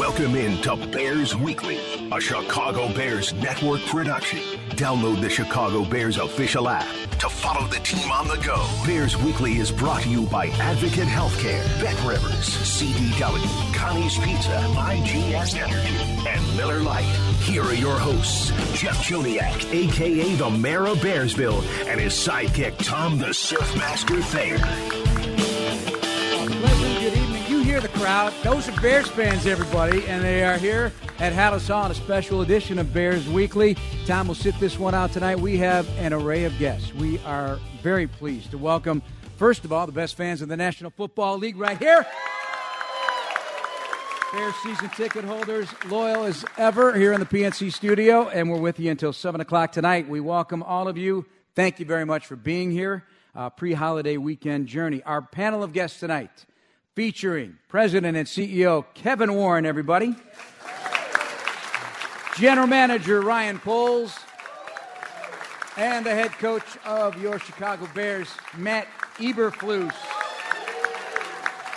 Welcome in to Bears Weekly, a Chicago Bears network production. Download the Chicago Bears official app to follow the team on the go. Bears Weekly is brought to you by Advocate Healthcare, Bet Rivers, CDW, Connie's Pizza, IGS Energy, and Miller Lite. Here are your hosts, Jeff Joniak, aka the Mayor of Bearsville, and his sidekick, Tom the Surfmaster Thayer. The crowd. Those are Bears fans, everybody, and they are here at Halas Hall on a special edition of Bears Weekly. Tom will sit this one out tonight. We have an array of guests. We are very pleased to welcome, first of all, the best fans of the National Football League right here. Bears season ticket holders, loyal as ever, here in the PNC studio, and we're with you until 7 o'clock tonight. We welcome all of you. Thank you very much for being here. Uh, Pre holiday weekend journey. Our panel of guests tonight featuring President and CEO Kevin Warren, everybody. General Manager Ryan Poles. And the head coach of your Chicago Bears, Matt Eberflus.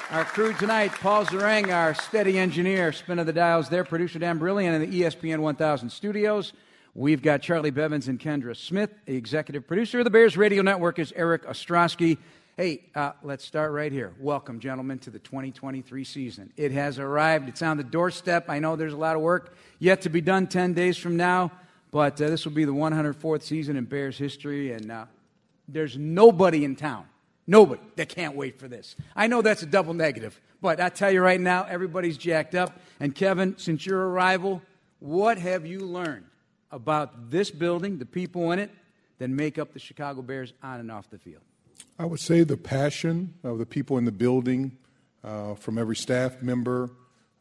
Our crew tonight, Paul Zarang, our steady engineer, spin of the dials there, producer Dan Brilliant in the ESPN 1000 studios. We've got Charlie Bevins and Kendra Smith. The executive producer of the Bears Radio Network is Eric Ostrowski. Hey, uh, let's start right here. Welcome, gentlemen, to the 2023 season. It has arrived. It's on the doorstep. I know there's a lot of work yet to be done 10 days from now, but uh, this will be the 104th season in Bears history, and uh, there's nobody in town, nobody that can't wait for this. I know that's a double negative, but I tell you right now, everybody's jacked up. And Kevin, since your arrival, what have you learned about this building, the people in it, that make up the Chicago Bears on and off the field? I would say the passion of the people in the building, uh, from every staff member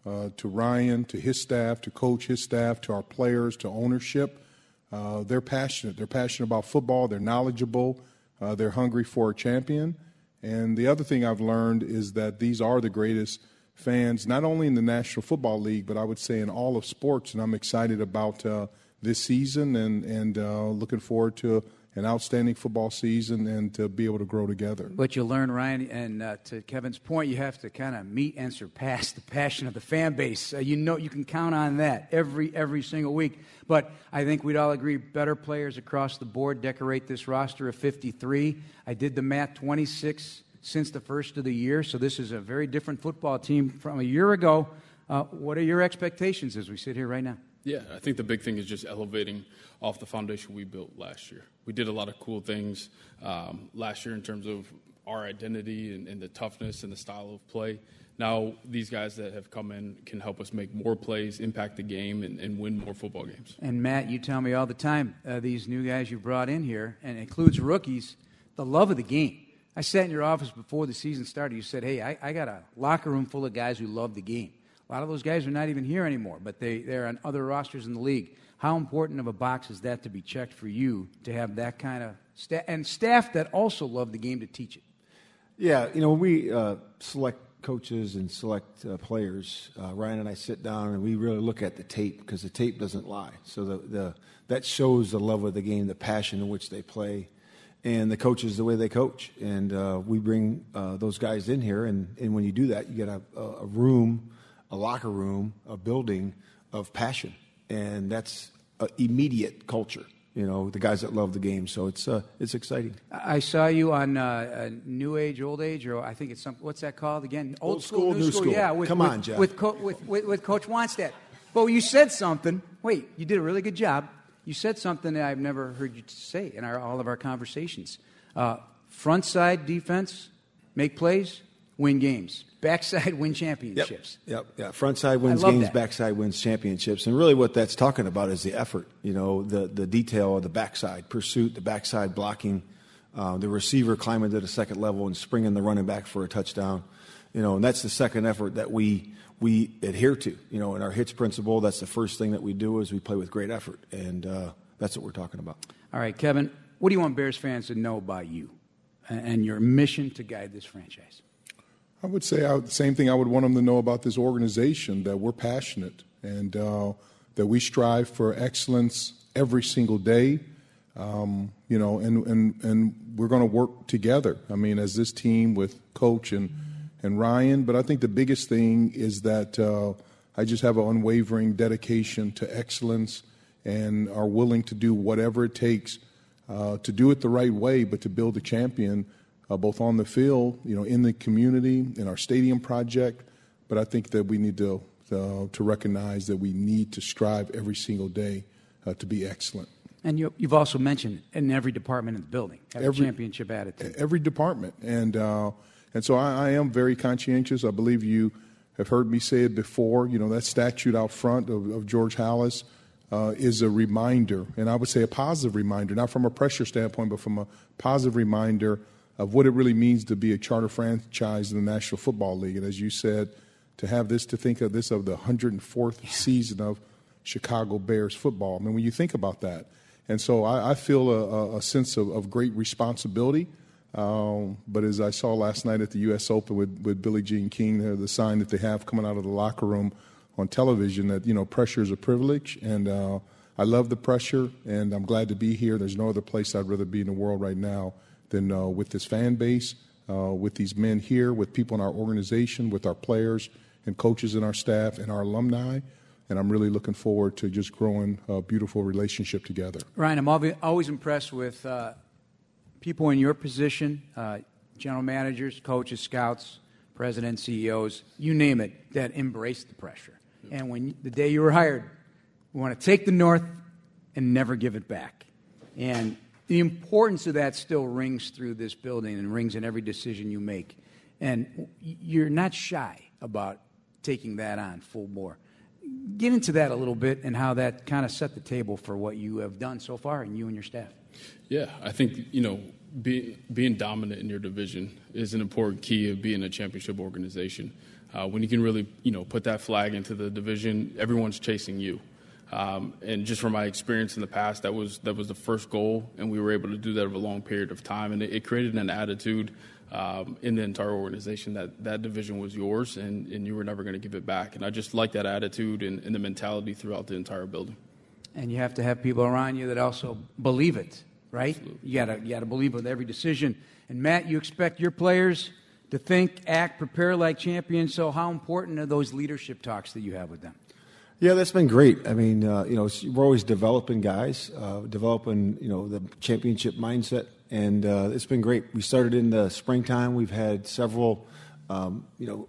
uh, to Ryan, to his staff, to coach, his staff, to our players, to ownership. Uh, they're passionate. They're passionate about football. They're knowledgeable. Uh, they're hungry for a champion. And the other thing I've learned is that these are the greatest fans, not only in the National Football League, but I would say in all of sports. And I'm excited about uh, this season and, and uh, looking forward to an outstanding football season and to be able to grow together. But you learn, Ryan, and uh, to Kevin's point, you have to kind of meet and surpass the passion of the fan base. Uh, you know, you can count on that every every single week. But I think we'd all agree, better players across the board decorate this roster of 53. I did the math, 26 since the first of the year. So this is a very different football team from a year ago. Uh, what are your expectations as we sit here right now? Yeah, I think the big thing is just elevating off the foundation we built last year. We did a lot of cool things um, last year in terms of our identity and, and, the toughness and the style of play. Now, these guys that have come in can help us make more plays, impact the game, and, and win more football games. And Matt, you tell me all the time, uh, these new guys you brought in here, and includes rookies, the love of the game. I sat in your office before the season started. You said, hey, I, I got a locker room full of guys who love the game. A lot of those guys are not even here anymore, but they, they're on other rosters in the league. How important of a box is that to be checked for you to have that kind of staff and staff that also love the game to teach it? Yeah, you know, when we uh, select coaches and select uh, players, uh, Ryan and I sit down and we really look at the tape because the tape doesn't lie. So the, the, that shows the love of the game, the passion in which they play, and the coaches the way they coach. And uh, we bring uh, those guys in here, and, and when you do that, you get a, a room a locker room, a building of passion, and that's immediate culture. You know, the guys that love the game. So it's uh, it's exciting. I saw you on uh, New Age, Old Age, or I think it's some. What's that called again? Old, old school, school, New School. Yeah, with, come with, on, Jeff. With, Co- with, with, with Coach Wannstedt. But you said something. Wait, you did a really good job. You said something that I've never heard you say in our, all of our conversations. Uh, front side defense, make plays, win games. Backside win championships. Yep. yep. Yeah. Front side wins games. That. Backside wins championships. And really, what that's talking about is the effort. You know, the the detail of the backside pursuit, the backside blocking, uh, the receiver climbing to the second level and springing the running back for a touchdown. You know, and that's the second effort that we we adhere to. You know, in our hits principle, that's the first thing that we do is we play with great effort, and uh, that's what we're talking about. All right, Kevin. What do you want Bears fans to know about you and your mission to guide this franchise? I would say I, the same thing I would want them to know about this organization that we're passionate and uh, that we strive for excellence every single day. Um, you know, and, and, and we're going to work together. I mean, as this team with Coach and, and Ryan. But I think the biggest thing is that uh, I just have an unwavering dedication to excellence and are willing to do whatever it takes uh, to do it the right way, but to build a champion both on the field, you know, in the community, in our stadium project. But I think that we need to uh, to recognize that we need to strive every single day uh, to be excellent. And you, have also mentioned in every department in the building, every, championship attitude. Every department, and uh, and so I, I, am very conscientious. I believe you have heard me say it before. You know that statute out front of, of George Halas uh, is a reminder, and I would say a positive reminder, not from a pressure standpoint, but from a positive reminder of what it really means to be a charter franchise in the National Football League. And as you said, to have this, to think of this of the 104th season of Chicago Bears football. I mean, when you think about that, and so I, I feel a, a, sense of, of great responsibility. Um, but as I saw last night at the U.S. Open with, with Billie Jean King, the sign that they have coming out of the locker room on television that you know pressure is a privilege, and uh, I love the pressure, and I'm glad to be here. There's no other place I'd rather be in the world right now than uh, with this fan base, uh, with these men here, with people in our organization, with our players and coaches and our staff and our alumni. And I'm really looking forward to just growing a beautiful relationship together. Ryan, I'm always impressed with uh, people in your position, uh, general managers, coaches, scouts, presidents, CEOs, you name it, that embrace the pressure. And when the day you were hired, we want to take the North and never give it back. And the importance of that still rings through this building and rings in every decision you make. And you're not shy about taking that on full bore. Get into that a little bit and how that kind of set the table for what you have done so far and you and your staff. Yeah, I think, you know, be, being dominant in your division is an important key of being a championship organization. Uh, when you can really, you know, put that flag into the division, everyone's chasing you. Um, and just from my experience in the past, that was that was the first goal, and we were able to do that over a long period of time, and it, it created an attitude um, in the entire organization that that division was yours, and, and you were never going to give it back. And I just like that attitude and, and the mentality throughout the entire building. And you have to have people around you that also believe it, right? Absolutely. You gotta you gotta believe with every decision. And Matt, you expect your players to think, act, prepare like champions. So, how important are those leadership talks that you have with them? Yeah, that's been great. I mean, uh, you know, we're always developing guys, uh, developing, you know, the championship mindset, and uh, it's been great. We started in the springtime. We've had several, um, you know,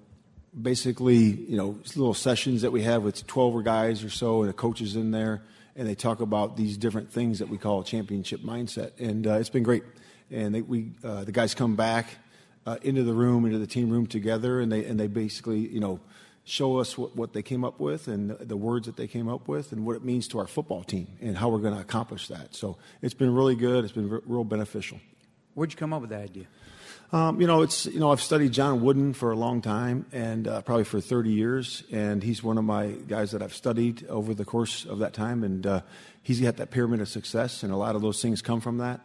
basically, you know, little sessions that we have with 12 guys or so, and the coaches in there, and they talk about these different things that we call championship mindset, and uh, it's been great. And they, we, uh, the guys come back uh, into the room, into the team room together, and they and they basically, you know show us what, what they came up with and the words that they came up with and what it means to our football team and how we're going to accomplish that. So it's been really good. It's been r- real beneficial. Where'd you come up with that idea? Um, you know, it's you know I've studied John Wooden for a long time and uh, probably for 30 years, and he's one of my guys that I've studied over the course of that time, and uh, he's got that pyramid of success, and a lot of those things come from that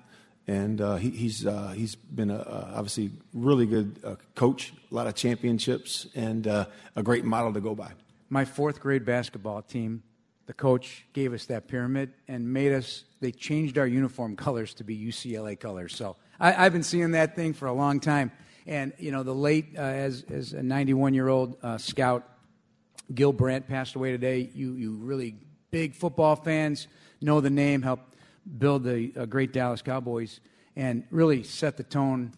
and uh, he, he's uh, he's been a, a, obviously really good uh, coach, a lot of championships, and uh, a great model to go by. My fourth grade basketball team, the coach gave us that pyramid and made us. They changed our uniform colors to be UCLA colors. So I, have been seeing that thing for a long time. And you know, the late uh, as as a 91 year old uh, scout, Gil Brandt passed away today. You you really big football fans know the name. Helped build the uh, great Dallas Cowboys and really set the tone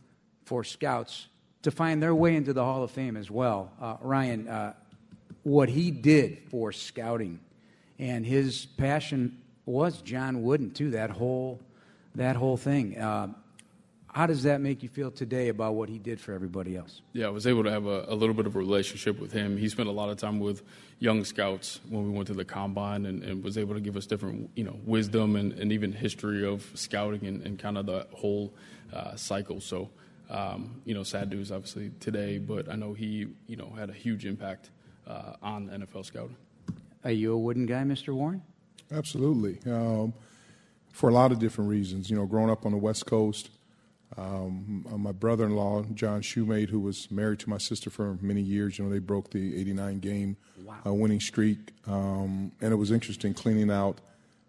for scouts to find their way into the Hall of Fame as well. Uh, Ryan, uh, what he did for scouting and his passion was John Wooden too. That whole that whole thing. How does that make you feel today about what he did for everybody else? Yeah, I was able to have a, a, little bit of a relationship with him. He spent a lot of time with young scouts when we went to the combine and, and was able to give us different, you know, wisdom and, and even history of scouting and, and kind of the whole uh, cycle. So, um, you know, sad news obviously today, but I know he, you know, had a huge impact uh, on NFL scouting. Are you a wooden guy, Mr. Warren? Absolutely. Um, for a lot of different reasons. You know, growing up on the West Coast, um, my brother-in-law, John Shumate, who was married to my sister for many years, you know, they broke the 89 game wow. uh, winning streak. Um, and it was interesting cleaning out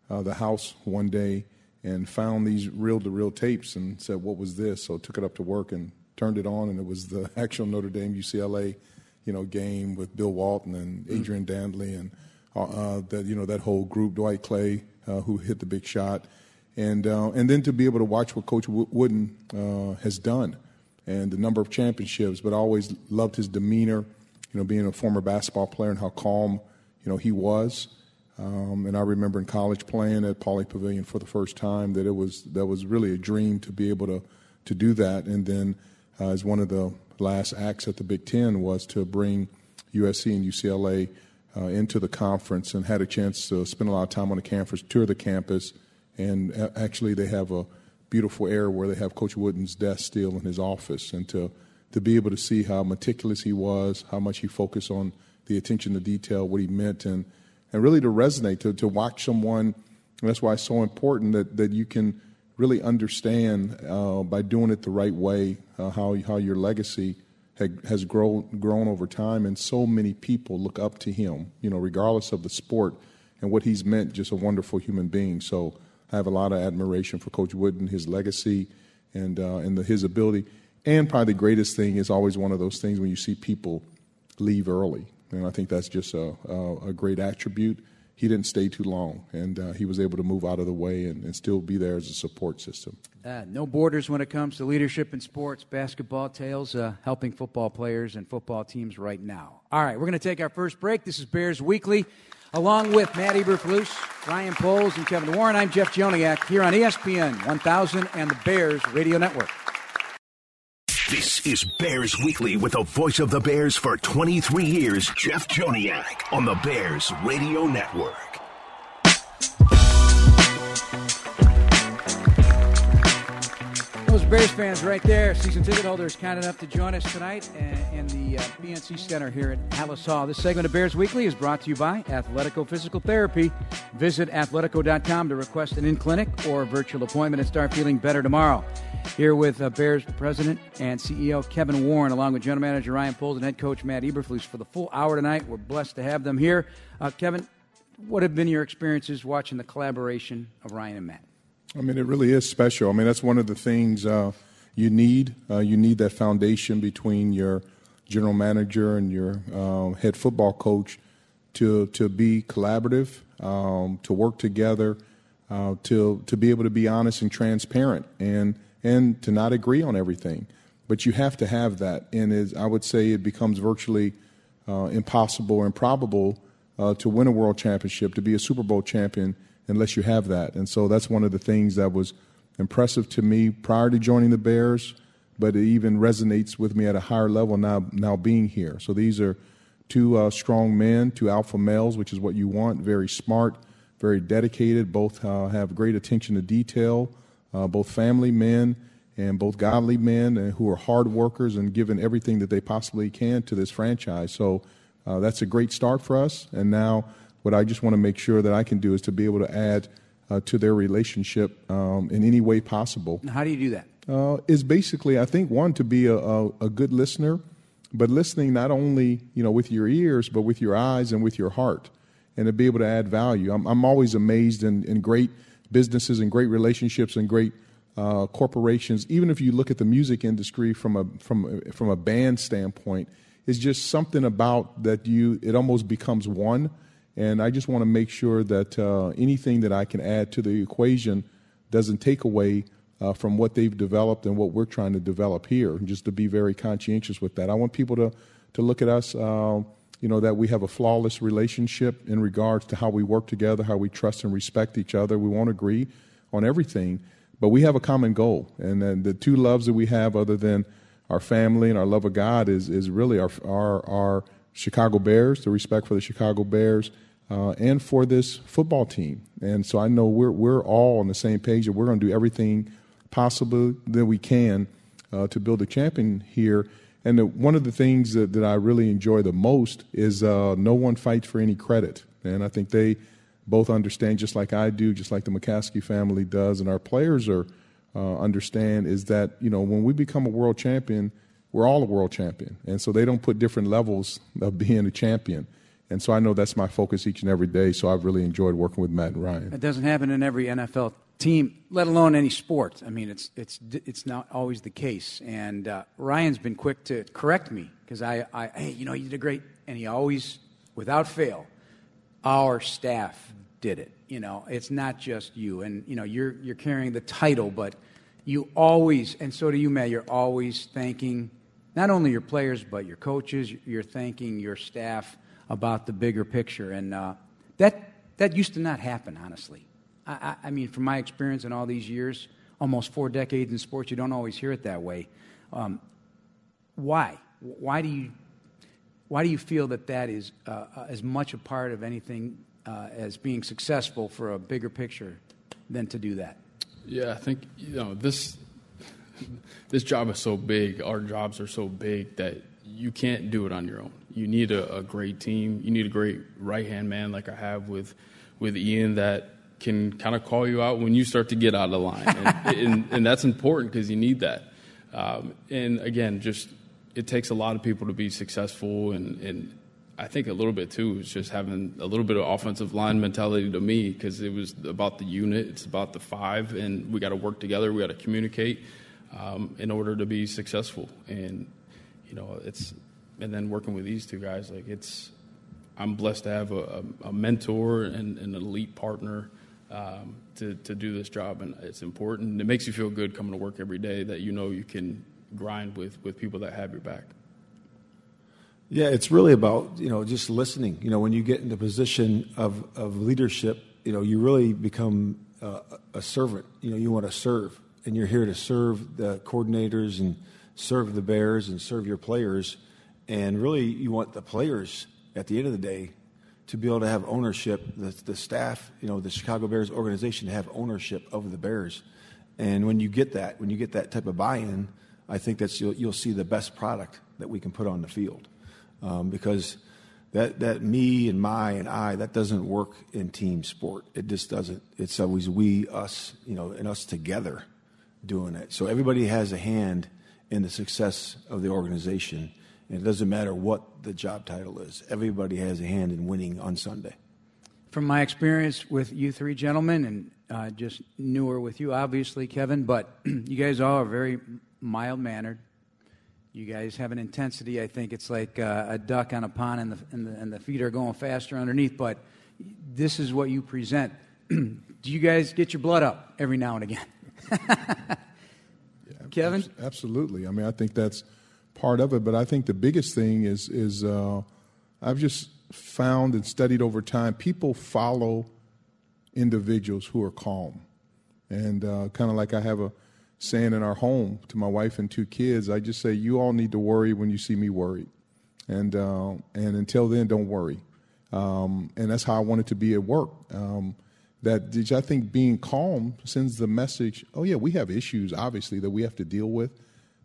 uh, the house one day and found these reel-to-reel tapes and said, what was this? So I took it up to work and turned it on, and it was the actual Notre Dame UCLA you know, game with Bill Walton and Adrian mm-hmm. Dantley and uh, uh, that you know that whole group, Dwight Clay, uh, who hit the big shot, and uh, and then to be able to watch what Coach Wooden uh, has done and the number of championships, but I always loved his demeanor, you know, being a former basketball player and how calm, you know, he was. Um, and I remember in college playing at Pauley Pavilion for the first time that it was that was really a dream to be able to to do that. And then uh, as one of the last acts at the Big Ten was to bring USC and UCLA uh, into the conference and had a chance to spend a lot of time on the campus, tour the campus, and actually they have a beautiful area where they have Coach Wooden's desk still in his office, and to to be able to see how meticulous he was, how much he focused on the attention to detail, what he meant, and and really to resonate, to, to watch someone. And that's why it's so important that, that you can really understand uh, by doing it the right way uh, how, how your legacy has grown, grown over time. And so many people look up to him, you know, regardless of the sport and what he's meant, just a wonderful human being. So I have a lot of admiration for Coach Wooden, his legacy, and, uh, and the, his ability. And probably the greatest thing is always one of those things when you see people leave early. And I think that's just a, a, a great attribute. He didn't stay too long, and uh, he was able to move out of the way and, and still be there as a support system. Uh, no borders when it comes to leadership in sports, basketball tales, uh, helping football players and football teams right now. All right, we're going to take our first break. This is Bears Weekly. Along with Matt Eberflus, Ryan Poles, and Kevin Warren, I'm Jeff Joniak here on ESPN 1000 and the Bears Radio Network. This is Bears Weekly with the voice of the Bears for 23 years, Jeff Joniak, on the Bears Radio Network. Bears fans right there, season ticket holders, kind enough to join us tonight in the uh, PNC Center here at Halas Hall. This segment of Bears Weekly is brought to you by Athletico Physical Therapy. Visit athletico.com to request an in clinic or virtual appointment and start feeling better tomorrow. Here with uh, Bears President and CEO Kevin Warren, along with General Manager Ryan Poles and Head Coach Matt Eberflus for the full hour tonight. We're blessed to have them here. Uh, Kevin, what have been your experiences watching the collaboration of Ryan and Matt? I mean, it really is special. I mean, that's one of the things uh, you need. Uh, you need that foundation between your general manager and your uh, head football coach to to be collaborative, um, to work together, uh, to to be able to be honest and transparent, and and to not agree on everything. But you have to have that. And as I would say, it becomes virtually uh, impossible or improbable uh, to win a world championship, to be a Super Bowl champion, unless you have that. And so that's one of the things that was impressive to me prior to joining the Bears, but it even resonates with me at a higher level now, now being here. So these are two uh, strong men, two alpha males, which is what you want, very smart, very dedicated, both uh, have great attention to detail uh, both family men and both godly men uh, who are hard workers and giving everything that they possibly can to this franchise. So uh, that's a great start for us. And now, what I just want to make sure that I can do is to be able to add uh, to their relationship um, in any way possible. How do you do that? Uh, is basically, I think, one to be a, a, a good listener, but listening not only you know with your ears, but with your eyes and with your heart, and to be able to add value. I'm, I'm always amazed in, and great businesses and great relationships and great uh, corporations, even if you look at the music industry from a from from a band standpoint, it's just something about that you it almost becomes one. And I just want to make sure that uh, anything that I can add to the equation doesn't take away uh, from what they've developed and what we're trying to develop here. Just to be very conscientious with that. I want people to to look at us uh, you know, that we have a flawless relationship in regards to how we work together, how we trust and respect each other. We won't agree on everything, but we have a common goal. And then the two loves that we have, other than our family and our love of God, is, is really our, our, our Chicago Bears, the respect for the Chicago Bears, uh, and for this football team. And so I know we're, we're all on the same page that we're going to do everything possible that we can uh, to build a champion here and the, one of the things that, that I really enjoy the most is uh, no one fights for any credit. And I think they both understand, just like I do, just like the McCaskey family does, and our players are uh, understand is that you know when we become a world champion, we're all a world champion, and so they don't put different levels of being a champion. And so I know that's my focus each and every day. So I've really enjoyed working with Matt and Ryan. It doesn't happen in every NFL team, let alone any sport. I mean, it's it's it's not always the case. And uh, Ryan's been quick to correct me because I, I, hey, you know, you did a great, and he always, without fail, our staff did it. You know, it's not just you, and you know, you're you're carrying the title, but you always, and so do you, Matt. You're always thanking not only your players but your coaches. You're thanking your staff about the bigger picture, and uh, that that used to not happen, honestly. I, I, mean, from my experience in all these years, almost four decades in sports, you don't always hear it that way. Um, why? Why do you? Why do you feel that that is uh, uh, as much a part of anything uh, as being successful for a bigger picture than to do that? Yeah, I think you know this. This job is so big. Our jobs are so big that you can't do it on your own. You need a, a great team. You need a great right hand man like I have with with Ian that can kind of call you out when you start to get out of line, and, and, and that's important because you need that. Um, and again, just it takes a lot of people to be successful, and, and I think a little bit too is just having a little bit of offensive line mentality to me because it was about the unit, it's about the five, and we got to work together, we got to communicate um, in order to be successful. And you know, it's and then working with these two guys, like it's I'm blessed to have a, a, mentor and, an elite partner um, to, to do this job. And it's important. It makes you feel good coming to work every day that you know you can grind with, with people that have your back. Yeah, it's really about, you know, just listening. You know, when you get in the position of, of leadership, you know, you really become uh, a servant. You know, you want to serve, and you're here to serve the coordinators and serve the Bears and serve your players. And really, you want the players at the end of the day to be able to have ownership, the, the staff, you know, the Chicago Bears organization to have ownership of the Bears. And when you get that, when you get that type of buy-in, I think that's you'll, you'll see the best product that we can put on the field, um, because that that me and my and I that doesn't work in team sport. It just doesn't. It's always we, us, you know, and us together doing it. So everybody has a hand in the success of the organization And it doesn't matter what the job title is, everybody has a hand in winning on Sunday. From my experience with you three gentlemen, and uh, just newer with you, obviously, Kevin, but you guys all are very mild mannered. You guys have an intensity. I think it's like uh, a duck on a pond, and the, and, the, and the feet are going faster underneath. But this is what you present. Do you guys get your blood up every now and again? Kevin? Absolutely. I mean, I think that's part of it. But I think the biggest thing is is uh, I've just found and studied over time. People follow individuals who are calm, and uh, kind of like I have a saying in our home to my wife and two kids. I just say, "You all need to worry when you see me worried," and uh, and until then, don't worry. Um, and that's how I want it to be at work. Um, that I think being calm sends the message. Oh yeah, we have issues obviously that we have to deal with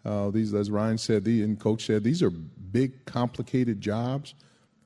uh, these, as Ryan said, the, and Coach said, these are big, complicated jobs.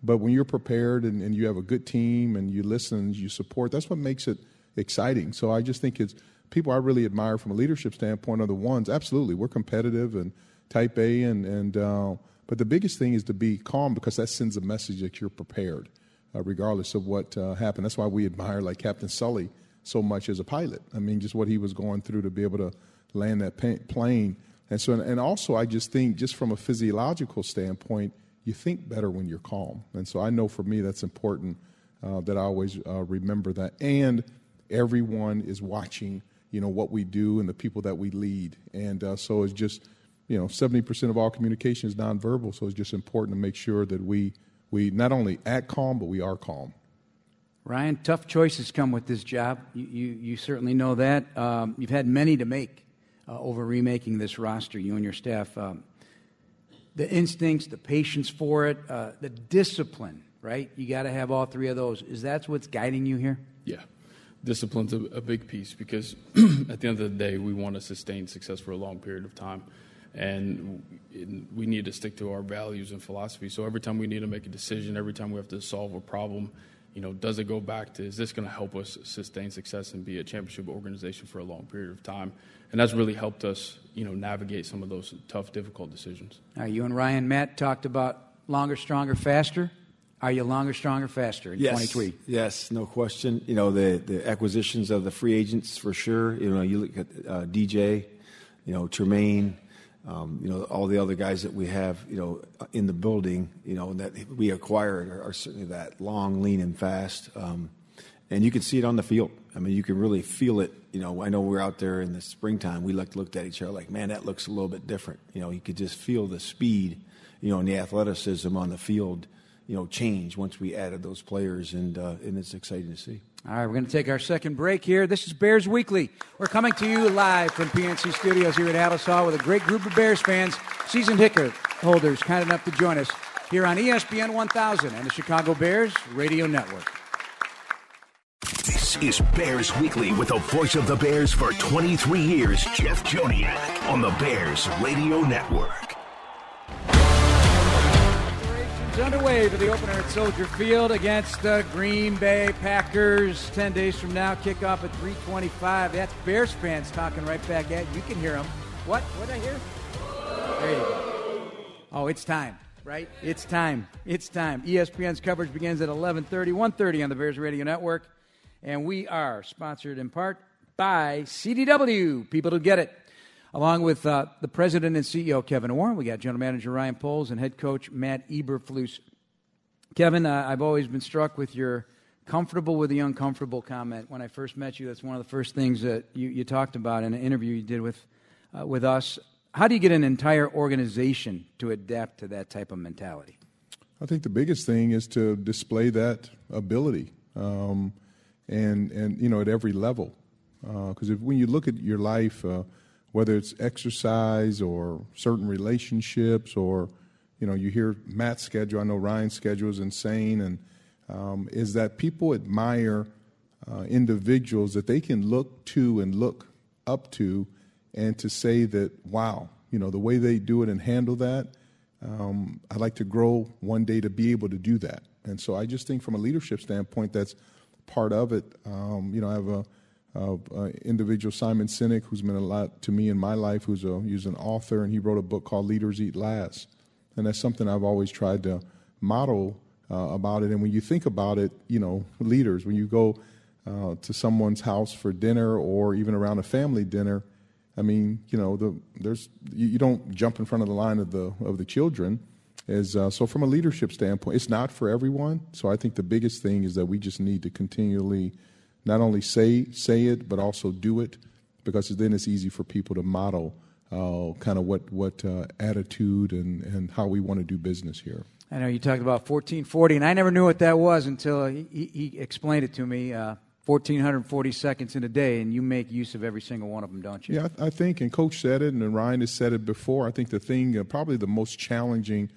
But when you're prepared and, and you have a good team and you listen you support, that's what makes it exciting. So I just think it's people I really admire from a leadership standpoint are the ones. Absolutely, we're competitive and type A, and and uh, but the biggest thing is to be calm because that sends a message that you're prepared, uh, regardless of what uh, happened. That's why we admire like Captain Sully so much as a pilot. I mean, just what he was going through to be able to land that plane and so, and also, I just think, just from a physiological standpoint, you think better when you're calm. And so, I know for me that's important uh, that I always uh, remember that. And everyone is watching, you know, what we do and the people that we lead. And uh, so, it's just, you know, 70% of all communication is nonverbal. So, it's just important to make sure that we we not only act calm, but we are calm. Ryan, tough choices come with this job. You, you, you certainly know that. Um, you've had many to make uh, over remaking this roster, you and your staff. Um, the instincts, the patience for it, uh, the discipline, right? You got to have all three of those. Is that what's guiding you here? Yeah. Discipline's a, a big piece because at the end of the day, we want to sustain success for a long period of time. And we need to stick to our values and philosophy. So every time we need to make a decision, every time we have to solve a problem, you know, does it go back to is this going to help us sustain success and be a championship organization for a long period of time? And that's really helped us, you know, navigate some of those tough, difficult decisions. Now, you and Ryan Matt talked about longer, stronger, faster. Are you longer, stronger, faster in yes. 23? Yes, no question. You know, the, the acquisitions of the free agents for sure. You know, you look at uh, DJ, you know, Tremaine, you know, all the other guys that we have, you know, in the building, you know, that we acquired are, certainly that long, lean, and fast. Um, and you can see it on the field. I mean, you can really feel it. You know, I know we're out there in the springtime. We looked looked at each other like, man, that looks a little bit different. You know, you could just feel the speed, you know, and the athleticism on the field you know, change once we added those players, and uh, and it's exciting to see. All right, we're going to take our second break here. This is Bears Weekly. We're coming to you live from PNC Studios here at Halas Hall with a great group of Bears fans, season ticket holders, kind enough to join us here on ESPN 1000 and the Chicago Bears Radio Network. This is Bears Weekly with the voice of the Bears for 23 years, Jeff Joniak, on the Bears Radio Network. Underway for the opener at Soldier Field against the Green Bay Packers. Ten days from now, kickoff at 3:25. That's Bears fans talking right back at you. You can hear them. What? What did I hear? There you go. Oh, it's time, right? It's time. It's time. ESPN's coverage begins at 11:30, 1:30 on the Bears Radio Network, and we are sponsored in part by CDW. People to get it along with uh, the president and CEO, Kevin Warren. We got general manager Ryan Poles and head coach Matt Eberflus. Kevin, uh, I've always been struck with your comfortable with the uncomfortable comment. When I first met you, that's one of the first things that you, you talked about in an interview you did with, uh, with us. How do you get an entire organization to adapt to that type of mentality? I think the biggest thing is to display that ability, um, and and you know at every level, because uh, when you look at your life, uh, whether it's exercise or certain relationships or you know you hear Matt's schedule. I know Ryan's schedule is insane, and um, is that people admire uh, individuals that they can look to and look up to, and to say that wow, you know the way they do it and handle that. Um, I'd like to grow one day to be able to do that, and so I just think from a leadership standpoint, that's part of it. Um, you know, I have a uh, uh, individual Simon Sinek, who's been a lot to me in my life, who's, a, who's an author, and he wrote a book called Leaders Eat Last. And that's something I've always tried to model uh, about it. And when you think about it, you know, leaders, when you go uh, to someone's house for dinner or even around a family dinner, I mean, you know, the, there's you, you don't jump in front of the line of the of the children. Is uh, so from a leadership standpoint, it's not for everyone. So I think the biggest thing is that we just need to continually not only say say it but also do it, because then it's easy for people to model uh, kind of what what uh, attitude and and how we want to do business here. I know you talked about 1440, and I never knew what that was until he, he explained it to me. Uh, 1,440 seconds in a day, and you make use of every single one of them, don't you? Yeah, I, I think, and Coach said it, and Ryan has said it before. I think the thing, uh, probably the most challenging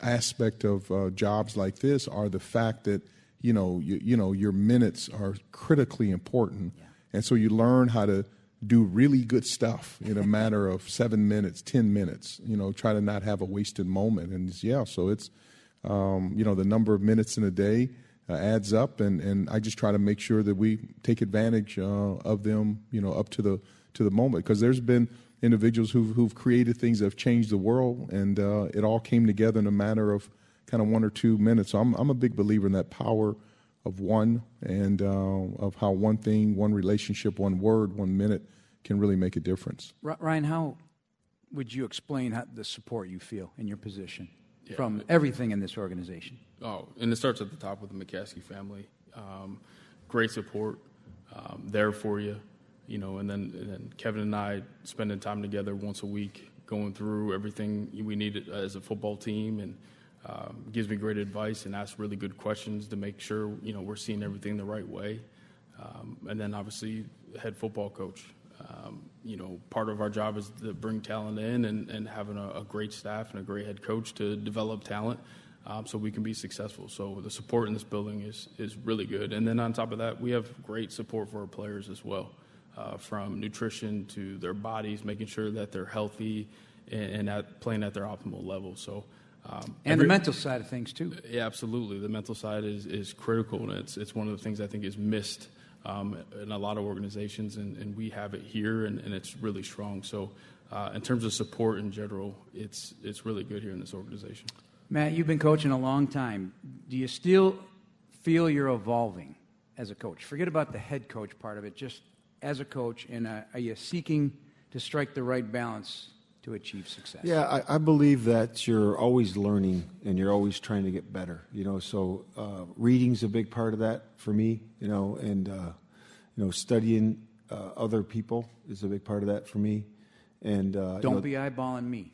aspect of uh, jobs like this are the fact that you know, you, you know, your minutes are critically important. Yeah. And so you learn how to do really good stuff in a matter of seven minutes, 10 minutes, you know, try to not have a wasted moment. And yeah, so it's, um, you know, the number of minutes in a day uh, adds up. And, and I just try to make sure that we take advantage uh, of them, you know, up to the, to the moment. Because there's been individuals who've, who've created things that have changed the world, and uh, it all came together in a matter of kind of one or two minutes. So I'm, I'm a big believer in that power of one and uh, of how one thing, one relationship, one word, one minute can really make a difference. Ryan, how would you explain how, the support you feel in your position yeah. from everything in this organization? Oh, and it starts at the top with the McCaskey family. Um, great support, um, there for you, you know, and then, and then Kevin and I spending time together once a week, going through everything we needed as a football team and – um, gives me great advice and asks really good questions to make sure you know we're seeing everything the right way. Um, and then obviously head football coach. Um, you know, part of our job is to bring talent in and, and having a, a, great staff and a great head coach to develop talent um, so we can be successful. So the support in this building is is really good. And then on top of that, we have great support for our players as well, uh, from nutrition to their bodies, making sure that they're healthy and, and at, playing at their optimal level. So um, and every, the mental side of things too. Yeah, absolutely. The mental side is, is critical, and it's it's one of the things I think is missed um, in a lot of organizations, and, and we have it here, and, and it's really strong. So, uh, in terms of support in general, it's it's really good here in this organization. Matt, you've been coaching a long time. Do you still feel you're evolving as a coach? Forget about the head coach part of it. Just as a coach, and uh, are you seeking to strike the right balance to achieve success? Yeah, I, I, believe that you're always learning and you're always trying to get better. You know, so uh, reading's a big part of that for me. You know, and uh, you know, studying uh, other people is a big part of that for me. And uh, don't you know, be eyeballing me.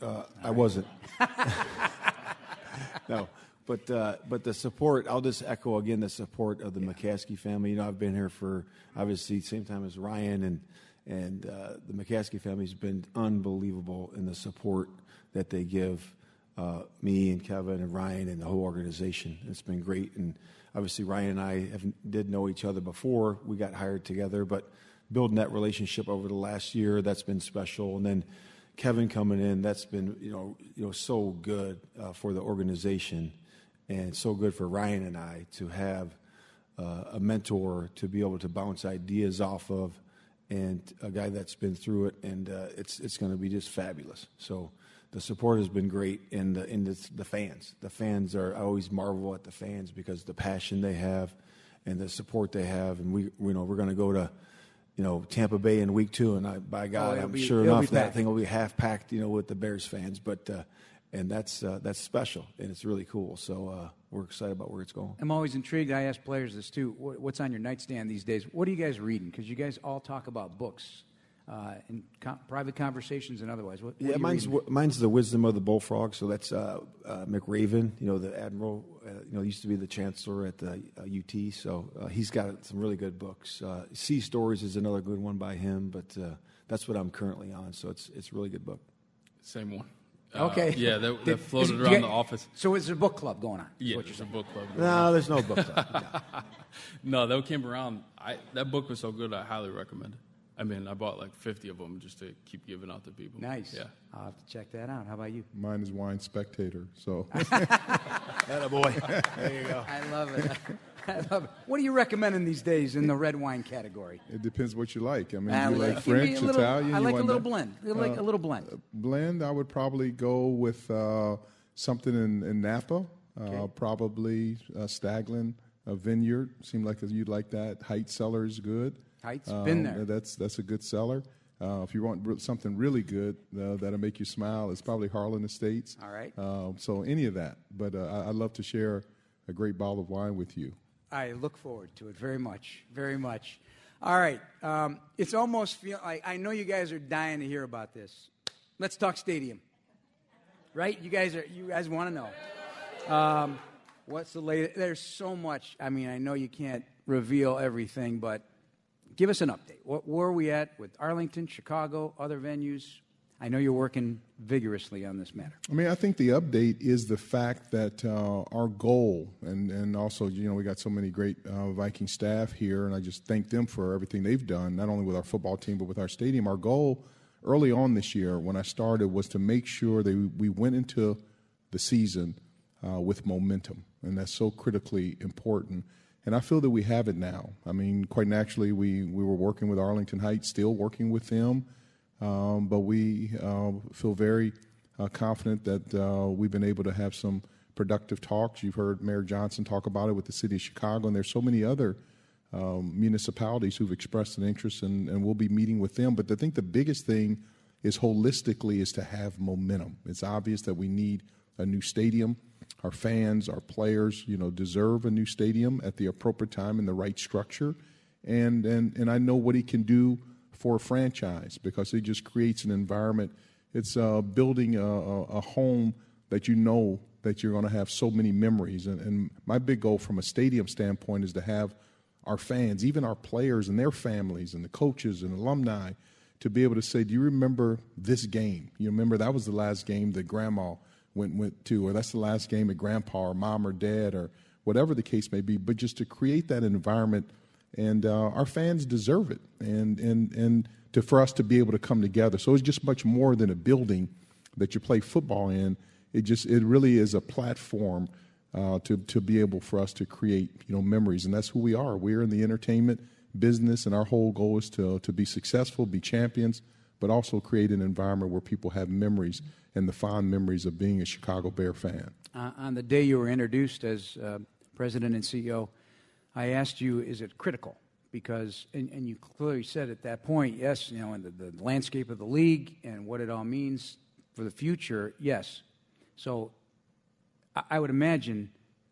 Uh, I wasn't. no. But uh, but the support, I'll just echo again the support of the yeah. McCaskey family. You know, I've been here for obviously same time as Ryan, and and uh, the McCaskey family's been unbelievable in the support that they give uh, me and Kevin and Ryan and the whole organization. It's been great, and obviously Ryan and I have, did know each other before we got hired together, but building that relationship over the last year that's been special, and then. Kevin coming in, that's been you know you know so good uh, for the organization and so good for Ryan and I to have uh, a mentor to be able to bounce ideas off of, and a guy that's been through it, and uh, it's it's going to be just fabulous. So the support has been great, and the in the, the fans, the fans are I always marvel at the fans because the passion they have, and the support they have, and we you know we're going to go to you know Tampa Bay in week two, and I, by God, oh, I'm be, sure enough that thing will be half packed, you know, with the Bears fans. But uh, and that's uh, that's special and it's really cool. So uh, we're excited about where it's going. I'm always intrigued. I ask players this too. What's on your nightstand these days? What are you guys reading? Because you guys all talk about books. Uh, in com- private conversations and otherwise. What, what yeah, mine's w- mine's the wisdom of the bullfrog. So that's uh, uh, McRaven, you know, the admiral. Uh, you know, used to be the chancellor at the UT. So he's got some really good books. sea Stories is another good one by him, but that's what I'm currently on. So it's it's a really good book. Same one. Uh, okay. Yeah, that, that floated around the office. So is there a book club going on? Yeah, there's a book club. No, there's no book club. no, that came around. I, that book was so good, I highly recommend it. I mean, I bought like 50 of them just to keep giving out to people. Nice. Yeah. I'll have to check that out. How about you? Mine is Wine Spectator. So. boy. There you go. I love it. I love it. What are you recommending these days in the red wine category? It depends what you like. I mean, uh, you like French, little, Italian. I like a little blend. I like uh, a little blend. Uh, blend. I would probably go with uh, something in, in Napa. Uh, okay. Probably uh, Staglin Vineyard. Seemed like you'd like that. Heitz Cellar is good. Heitz um, been there. That's that's a good seller. Uh, if you want something really good uh, that'll make you smile, it's probably Harlan Estates. All right. Um, so any of that, but uh, I, would love to share a great bottle of wine with you. I look forward to it very much, very much. All right, um, it's almost feel like I know you guys are dying to hear about this. Let's talk stadium, right? You guys are you guys want to know. Um, what's the latest? There's so much. I mean, I know you can't reveal everything, but give us an update. What, where are we at with Arlington, Chicago, other venues? I know you're working vigorously on this matter. I mean, I think the update is the fact that uh, our goal, and, and also, you know, we got so many great uh, Viking staff here, and I just thank them for everything they've done, not only with our football team, but with our stadium. Our goal early on this year, when I started, was to make sure that we went into the season uh, with momentum, and that's so critically important. And I feel that we have it now. I mean, quite naturally, we, we were working with Arlington Heights, still working with them. Um, but we uh, feel very uh, confident that uh, we've been able to have some productive talks. You've heard Mayor Johnson talk about it with the city of Chicago, and there's so many other um, municipalities who've expressed an interest, and, and we'll be meeting with them. But I think the biggest thing is holistically is to have momentum. It's obvious that we need a new stadium. Our fans, our players, you know, deserve a new stadium at the appropriate time in the right structure. And and and I know what he can do for a franchise because it just creates an environment. It's uh, building a, a, home that you know that you're going to have so many memories. And, and my big goal from a stadium standpoint is to have our fans, even our players and their families and the coaches and alumni, to be able to say, "Do you remember this game? You remember that was the last game that Grandma went went to, or that's the last game that Grandpa or Mom or Dad or whatever the case may be." But just to create that environment and uh, our fans deserve it, and and and to for us to be able to come together. So it's just much more than a building that you play football in. It just it really is a platform uh, to to be able for us to create you know memories, and that's who we are. We're in the entertainment business, and our whole goal is to to be successful, be champions, but also create an environment where people have memories and the fond memories of being a Chicago Bear fan. Uh, on the day you were introduced as uh, president and CEO, I asked you, is it critical? Because, and, and you clearly said at that point, yes, you know, in the, the landscape of the league and what it all means for the future, yes. So I, I would imagine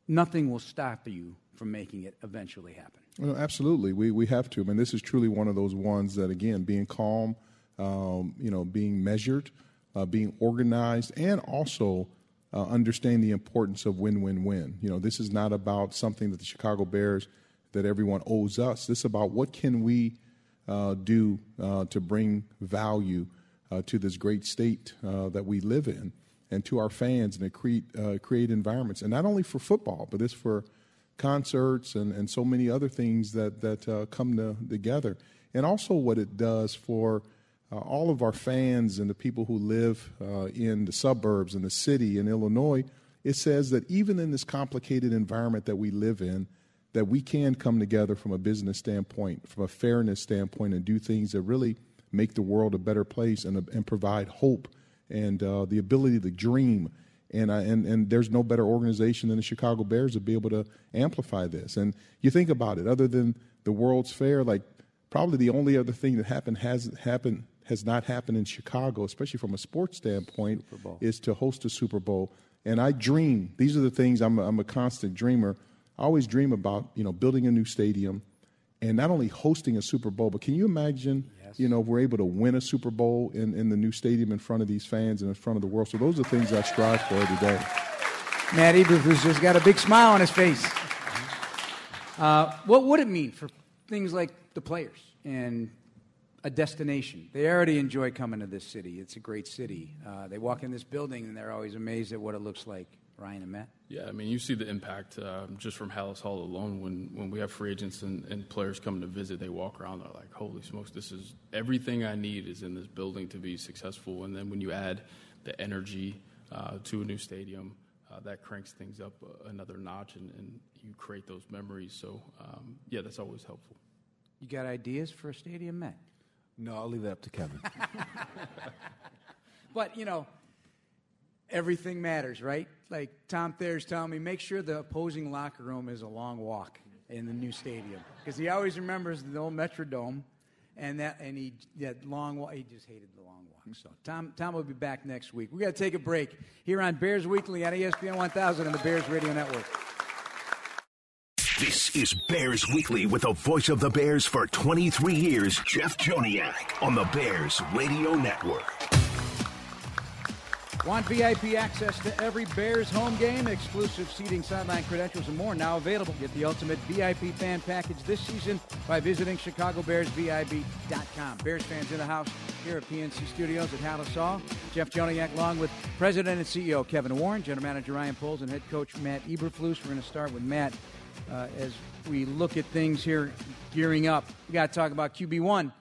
nothing will stop you from making it eventually happen. Well, absolutely, we we have to. I mean, this is truly one of those ones that, again, being calm, um, you know, being measured, uh, being organized, and also uh, understand the importance of win-win-win. You know, this is not about something that the Chicago Bears that everyone owes us. This is about what can we uh, do uh, to bring value uh, to this great state uh, that we live in, and to our fans, and to create create environments, and not only for football, but this for concerts and, and so many other things that, that uh, come to, together. And also what it does for uh, all of our fans and the people who live uh, in the suburbs and the city in Illinois, it says that even in this complicated environment that we live in, that we can come together from a business standpoint, from a fairness standpoint, and do things that really make the world a better place and, and provide hope and uh, the ability to dream and, and, and there's no better organization than the Chicago Bears to be able to amplify this. And you think about it, other than the World's Fair, like probably the only other thing that happened has happened has not happened in Chicago, especially from a sports standpoint, is to host a Super Bowl. And I dream; these are the things. I'm a, I'm a constant dreamer. I always dream about you know building a new stadium, and not only hosting a Super Bowl, but can you imagine Yes. You know, we're able to win a Super Bowl in, in the new stadium in front of these fans and in front of the world. So those are things I strive for every day. Matt Eberflus just got a big smile on his face. Uh, what would it mean for things like the players and a destination? They already enjoy coming to this city. It's a great city. Uh, they walk in this building and they're always amazed at what it looks like. Ryan and Matt? Yeah, I mean, you see the impact uh, just from Halas Hall alone. When, when we have free agents and, and players coming to visit, they walk around, they're like, holy smokes, this is everything I need is in this building to be successful. And then when you add the energy uh, to a new stadium, uh, that cranks things up another notch and, and, you create those memories. So, um, yeah, that's always helpful. You got ideas for a stadium, Matt? No, I'll leave that up to Kevin. but, you know, everything matters, right? Like Tom Thayer's telling me, make sure the opposing locker room is a long walk in the new stadium because he always remembers the old Metrodome, and that and he that long walk. He just hated the long walk. So Tom Tom will be back next week. We got to take a break here on Bears Weekly on ESPN 1000 and the Bears Radio Network. This is Bears Weekly with the voice of the Bears for 23 years, Jeff Joniak, on the Bears Radio Network. Want VIP access to every Bears home game, exclusive seating, sideline credentials, and more now available. Get the ultimate VIP fan package this season by visiting ChicagoBearsVIP.com. Bears fans in the house here at PNC Studios at Halas Hall. Jeff Joniak along with President and CEO Kevin Warren, General Manager Ryan Poles, and Head Coach Matt Eberflus. We're going to start with Matt uh, as we look at things here gearing up. We got to talk about QB1.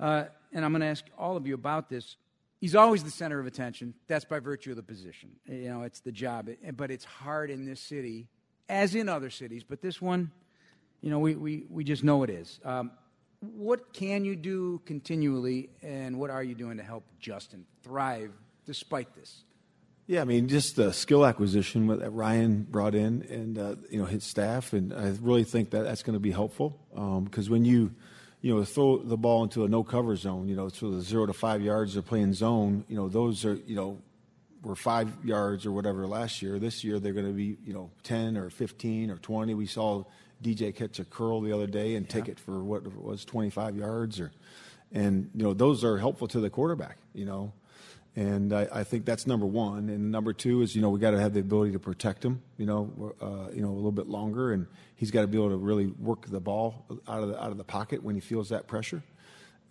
Uh, and I'm going to ask all of you about this he's always the center of attention. That's by virtue of the position. You know, it's the job. But it's hard in this city, as in other cities. But this one, you know, we, we, we just know it is. Um, what can you do continually, and what are you doing to help Justin thrive despite this? Yeah, I mean, just the skill acquisition that Ryan brought in, and uh, you know his staff, and I really think that that's going to be helpful because um, when you you know, throw the ball into a no cover zone, you know, so the zero to five yards they're playing zone, you know, those are, you know, were five yards or whatever last year. This year they're going to be, you know, 10 or 15 or 20. We saw DJ catch a curl the other day and yeah. take it for what it was 25 yards or, and, you know, those are helpful to the quarterback, you know. And I, I think that's number one. And number two is, you know, we got to have the ability to protect him, you know, uh, you know, a little bit longer. And he's got to be able to really work the ball out of the, out of the pocket when he feels that pressure.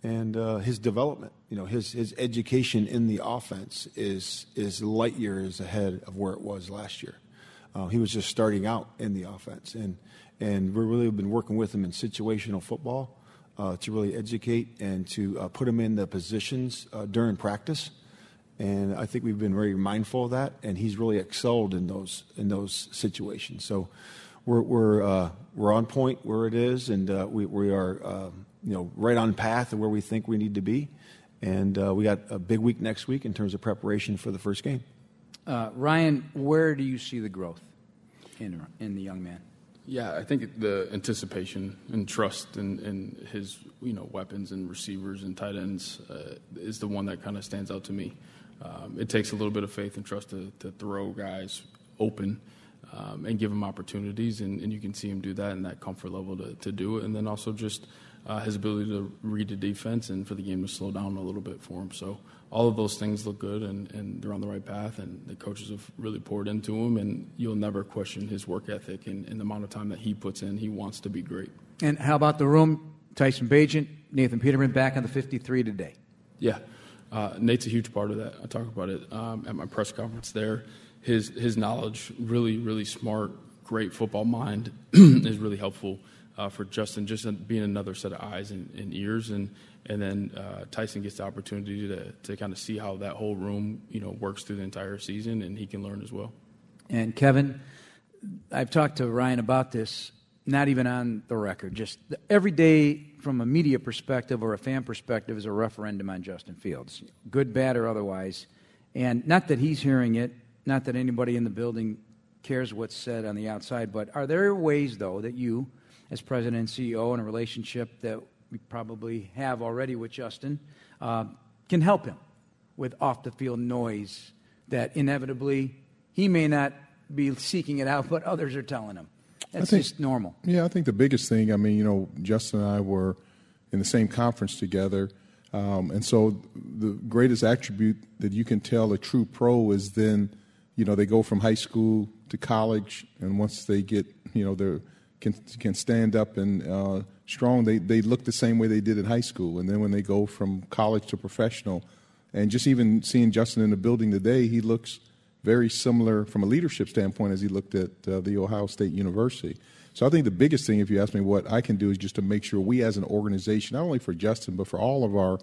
And uh, his development, you know, his, his education in the offense is, is light years ahead of where it was last year. Uh, he was just starting out in the offense. And, and we've really been working with him in situational football uh, to really educate and to uh, put him in the positions uh, during practice and I think we've been very mindful of that. And he's really excelled in those in those situations. So we're we're uh, we're on point where it is, and uh, we we are uh, you know right on path of where we think we need to be. and uh, we got a big week next week in terms of preparation for the first game. Uh, Ryan, where do you see the growth in in the young man? Yeah, I think the anticipation and trust in, in his you know weapons and receivers and tight ends uh, is the one that kind of stands out to me. Um, it takes a little bit of faith and trust to, to throw guys open um, and give them opportunities, and, and, you can see him do that in that comfort level to, to do it, and then also just uh, his ability to read the defense and for the game to slow down a little bit for him. So all of those things look good, and, and they're on the right path, and the coaches have really poured into him, and you'll never question his work ethic and, and the amount of time that he puts in. He wants to be great. And how about the room? Tyson Bagent, Nathan Peterman back on the 53 today. Yeah. Uh, Nate's a huge part of that. I talk about it um, at my press conference there. His his knowledge, really, really smart, great football mind, is really helpful uh, for Justin, just being another set of eyes and, and ears, and and then uh, Tyson gets the opportunity to to kind of see how that whole room, you know, works through the entire season, and he can learn as well. And Kevin, I've talked to Ryan about this, not even on the record, just every day from a media perspective or a fan perspective is a referendum on Justin Fields, good, bad, or otherwise. And not that he's hearing it, not that anybody in the building cares what's said on the outside, but are there ways, though, that you, as president and CEO in a relationship that we probably have already with Justin, uh, can help him with off the field noise that inevitably he may not be seeking it out, but others are telling him? That's think, just normal. Yeah, I think the biggest thing, I mean, you know, Justin and I were in the same conference together. Um, and so the greatest attribute that you can tell a true pro is then, you know, they go from high school to college, and once they get, you know, they can can stand up and uh, strong, they they look the same way they did in high school. And then when they go from college to professional, and just even seeing Justin in the building today, he looks very similar from a leadership standpoint as he looked at uh, the Ohio State University. So I think the biggest thing, if you ask me what I can do, is just to make sure we as an organization, not only for Justin, but for all of our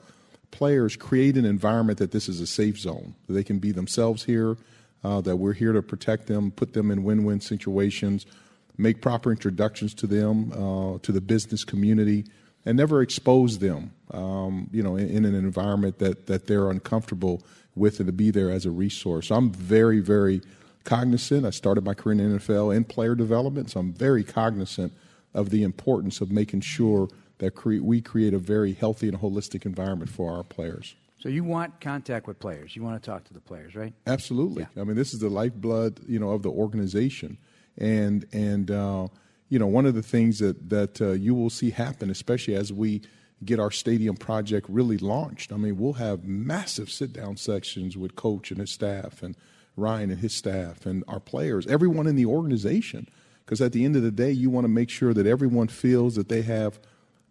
players, create an environment that this is a safe zone, that they can be themselves here, uh, that we're here to protect them, put them in win win situations, make proper introductions to them, uh, to the business community, and never expose them, um, you know, in, in, an environment that, that they're uncomfortable with and to be there as a resource. So I'm very, very cognizant. I started my career in NFL in player development, so I'm very cognizant of the importance of making sure that cre- we create a very healthy and holistic environment for our players. So you want contact with players. You want to talk to the players, right? Absolutely. Yeah. I mean, this is the lifeblood, you know, of the organization, and and uh, you know, one of the things that that uh, you will see happen, especially as we get our stadium project really launched. I mean, we'll have massive sit down sections with coach and his staff and Ryan and his staff and our players, everyone in the organization. Because at the end of the day, you want to make sure that everyone feels that they have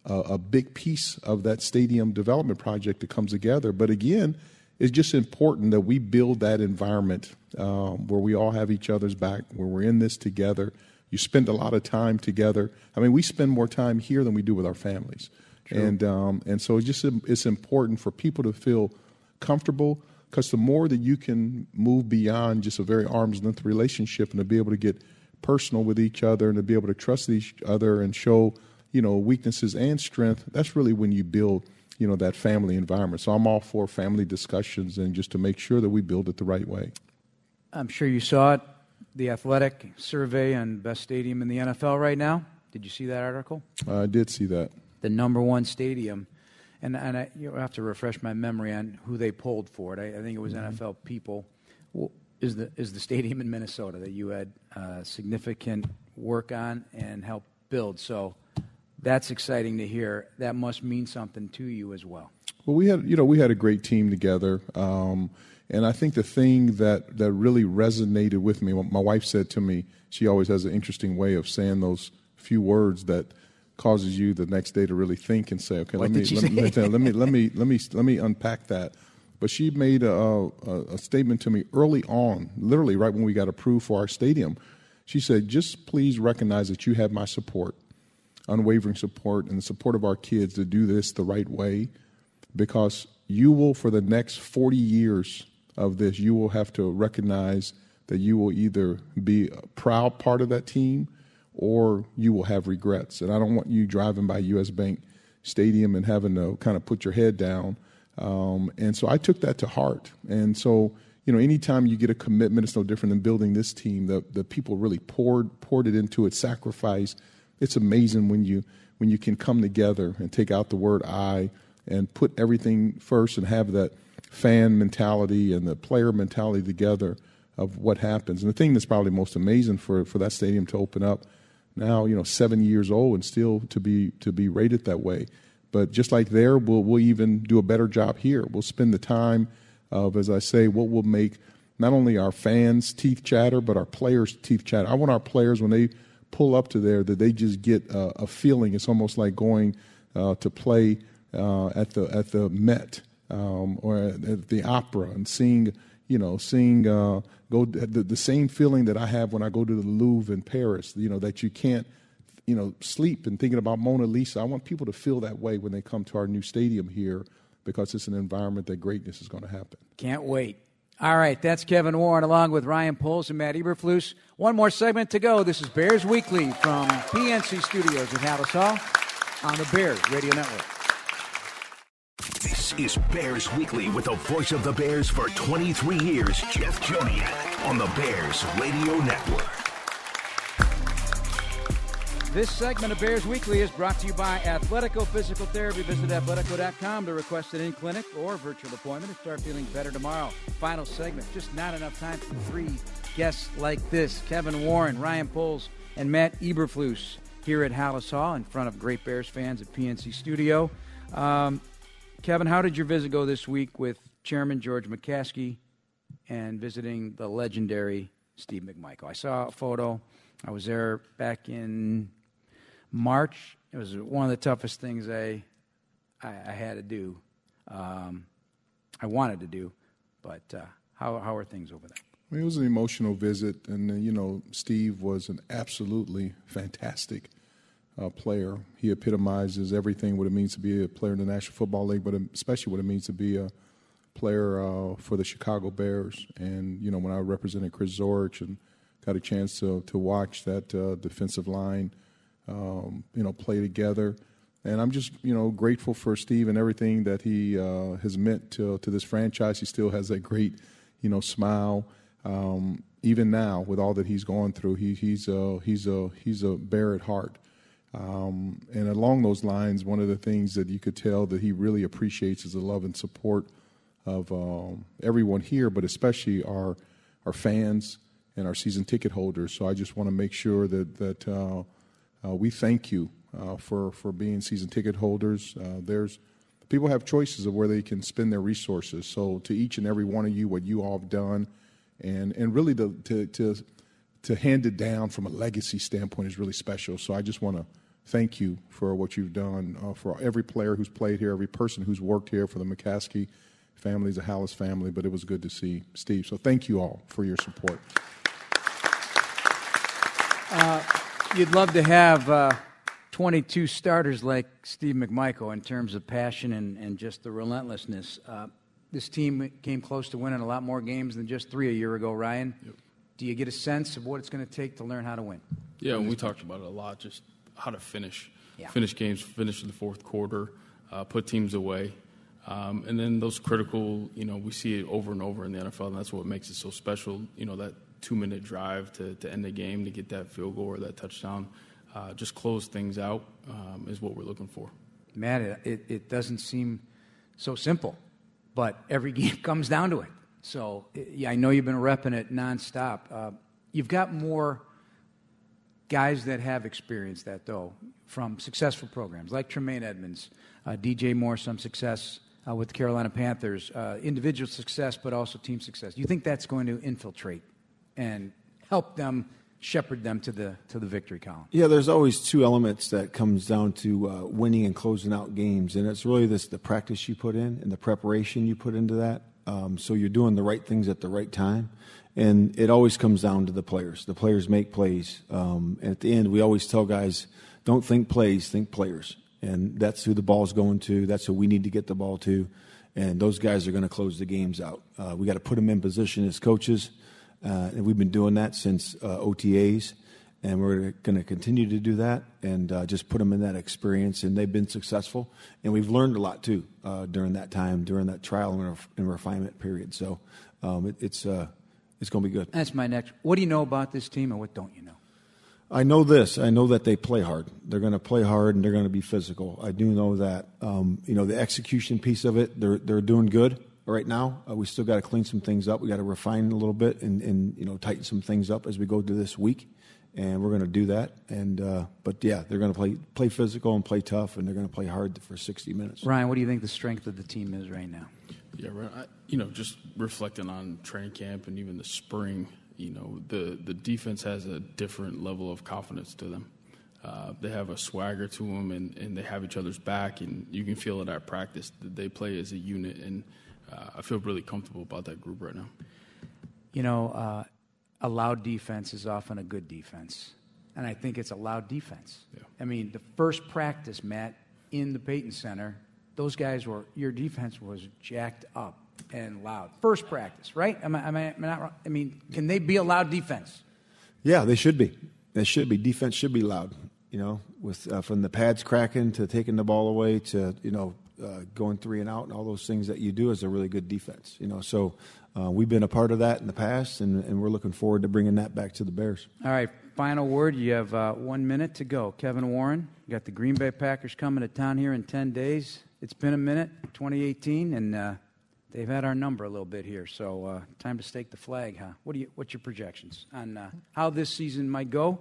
a, a big piece of that stadium development project that comes together. But again, it's just important that we build that environment um, where we all have each other's back, where we're in this together. You spend a lot of time together. I mean, we spend more time here than we do with our families. True. And um, and so it's just it's important for people to feel comfortable because the more that you can move beyond just a very arm's length relationship and to be able to get personal with each other and to be able to trust each other and show you know weaknesses and strength that's really when you build you know that family environment. So i'm all for family discussions and just to make sure that we build it the right way. I'm sure you saw it. The athletic survey on best stadium in the nfl right now. Did you see that article? I did see that the number one stadium. And, and I you have to refresh my memory on who they polled for it. I, I think it was mm-hmm. NFL people. Well, is the is the stadium in Minnesota that you had uh, significant work on and helped build? So that's exciting to hear. That must mean something to you as well. Well, we had you know we had a great team together, um, and I think the thing that that really resonated with me. My wife said to me, she always has an interesting way of saying those few words that causes you the next day to really think and say, okay, let me let, me, let me let me let me let me unpack that. But she made a, a, a, statement to me early on, literally right when we got approved for our stadium. She said, "Just please recognize that you have my support, unwavering support, and the support of our kids to do this the right way, because you will, for the next 40 years of this, you will have to recognize that you will either be a proud part of that team." Or you will have regrets. And I don't want you driving by U.S. Bank Stadium and having to kind of put your head down Um, and so I took that to heart. And so, you know, anytime you get a commitment, it's no different than building this team. The the people really poured poured it into it, sacrifice. It's amazing when you when you can come together and take out the word I and put everything first and have that fan mentality and the player mentality together of what happens. And the thing that's probably most amazing for, for that stadium to open up now, you know, seven years old and still to be to be rated that way. But just like there, we'll we'll even do a better job here. We'll spend the time of, as I say, what will make not only our fans' teeth chatter, but our players' teeth chatter. I want our players when they pull up to there that they just get a, feeling. It's almost like going uh, to play uh, at the at the Met um, or at the opera and seeing you know seeing uh, go the, the same feeling that I have when I go to the Louvre in Paris. You know that you can't you know sleep and thinking about Mona Lisa. I want people to feel that way when they come to our new stadium here because it's an environment that greatness is going to happen. Can't wait. All right, that's Kevin Warren along with Ryan Poles and Matt Eberflus. One more segment to go. This is Bears Weekly from PNC Studios at Halas Hall on the Bears Radio Network. This is Bears Weekly with the voice of the Bears for 23 years, Jeff Joniak, on the Bears Radio Network. This segment of Bears Weekly is brought to you by Athletico Physical Therapy. Visit athletico.com to request an in-clinic or virtual appointment and start feeling better tomorrow. Final segment. Just not enough time for three guests like this. Kevin Warren, Ryan Poles, and Matt Eberflus here at Halas Hall in front of great Bears fans at PNC Studio. Um, Kevin, how did your visit go this week with Chairman George McCaskey and visiting the legendary Steve McMichael? I saw a photo. I was there back in March. It was one of the toughest things I I, I had to do. Um, I wanted to do, but uh, how how are things over there? I mean, it was an emotional visit, and uh, you know, Steve was an absolutely fantastic uh, player. He epitomizes everything what it means to be a player in the National Football League, but especially what it means to be a player uh, for the Chicago Bears. And you know, when I represented Chris Zorich and got a chance to to watch that uh, defensive line um, you know, play together. And I'm just, you know, grateful for Steve and everything that he uh, has meant to to this franchise. He still has that great, you know, smile. Um, even now, with all that he's gone through, he, he's a he's a he's a bear at heart. Um, and along those lines, one of the things that you could tell that he really appreciates is the love and support of um, everyone here, but especially our our fans and our season ticket holders. So I just want to make sure that that uh, uh, we thank you uh, for for being season ticket holders. Uh, there's people have choices of where they can spend their resources. So to each and every one of you, what you all have done, and and really to to to, to hand it down from a legacy standpoint is really special. So I just want to thank you for what you've done uh, for every player who's played here, every person who's worked here, for the McCaskey family, the Halas family. But it was good to see Steve. So thank you all for your support. Uh, you'd love to have uh, 22 starters like Steve McMichael in terms of passion and, and just the relentlessness. Uh, this team came close to winning a lot more games than just three a year ago, Ryan. Yep. Do you get a sense of what it's going to take to learn how to win? Yeah, we talked about it a lot, just how to finish. Yeah. Finish games, finish in the fourth quarter, uh, put teams away. Um, and then those critical, you know, we see it over and over in the NFL, and that's what makes it so special. You know, that two minute drive to, to end the game to get that field goal or that touchdown. Uh, just close things out um, is what we're looking for. Matt, it, it doesn't seem so simple, but every game comes down to it. So, yeah, I know you've been repping it nonstop. Uh, you've got more guys that have experienced that, though, from successful programs like Tremaine Edmunds, uh, DJ Moore, some success uh, with the Carolina Panthers, uh, individual success, but also team success. Do you think that's going to infiltrate and help them shepherd them to the to the victory column. Yeah, there's always two elements that comes down to uh, winning and closing out games, and it's really this the practice you put in and the preparation you put into that. Um, so you're doing the right things at the right time, and it always comes down to the players. The players make plays, um, and at the end, we always tell guys, don't think plays, think players, and that's who the ball's going to. That's who we need to get the ball to, and those guys are going to close the games out. Uh, we got to put them in position as coaches uh, and we've been doing that since uh, OTAs. And we're going to continue to do that and uh, just put them in that experience. And they've been successful, and we've learned a lot too uh, during that time, during that trial and, ref- and refinement period. So um, it, it's uh, it's going to be good. That's my next. What do you know about this team, and what don't you know? I know this. I know that they play hard. They're going to play hard and they're going to be physical. I do know that. Um, you know, the execution piece of it, they're they're doing good right now. Uh, we still got to clean some things up. We got to refine a little bit and, and you know tighten some things up as we go through this week, and we're going to do that. And uh, but yeah, they're going to play play physical and play tough, and they're going to play hard for 60 minutes. Ryan, what do you think the strength of the team is right now? Yeah, right. I, you know, just reflecting on training camp and even the spring you know, the, the defense has a different level of confidence to them. Uh, they have a swagger to them, and, and they have each other's back, and you can feel it at practice that they play as a unit, and uh, I feel really comfortable about that group right now. You know, uh, a loud defense is often a good defense, and I think it's a loud defense. Yeah. I mean, the first practice, Matt, in the Payton Center, those guys were your defense was jacked up and loud. First practice, right? Am I, am I, am I not wrong? I mean, can they be a loud defense? Yeah, they should be. They should be. Defense should be loud. You know, with uh, from the pads cracking to taking the ball away to you know uh, going three and out and all those things that you do is a really good defense. You know, so uh, we've been a part of that in the past, and, and, we're looking forward to bringing that back to the Bears. All right, final word. You have uh, one minute to go. Kevin Warren, you got the Green Bay Packers coming to town here in ten days. It's been a minute, 2018, and uh, they've had our number a little bit here. So uh, time to stake the flag, huh? What do you? What's your projections on how this season might go,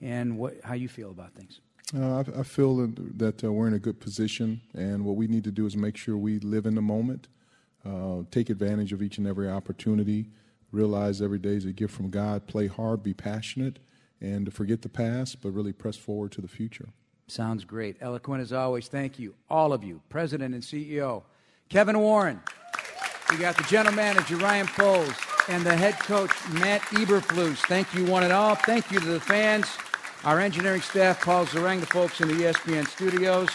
and what how you feel about things? Uh, I, I, feel that uh, we're in a good position, and what we need to do is make sure we live in the moment, uh, take advantage of each and every opportunity, realize every day is a gift from God, play hard, be passionate, and forget the past, but really press forward to the future. Sounds great. Eloquent as always. Thank you, all of you, President and CEO. Kevin Warren. We got the general manager, Ryan Poles, and the head coach, Matt Eberflus. Thank you, one and all. Thank you to the fans, our engineering staff, Paul Zarang, the folks in the ESPN studios,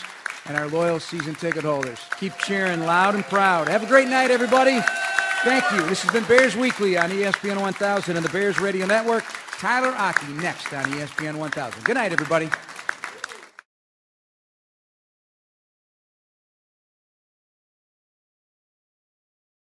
and our loyal season ticket holders. Keep cheering loud and proud. Have a great night, everybody. Thank you. This has been Bears Weekly on ESPN 1000 and the Bears Radio Network. Tyler Aki next on ESPN 1000. Good night, everybody.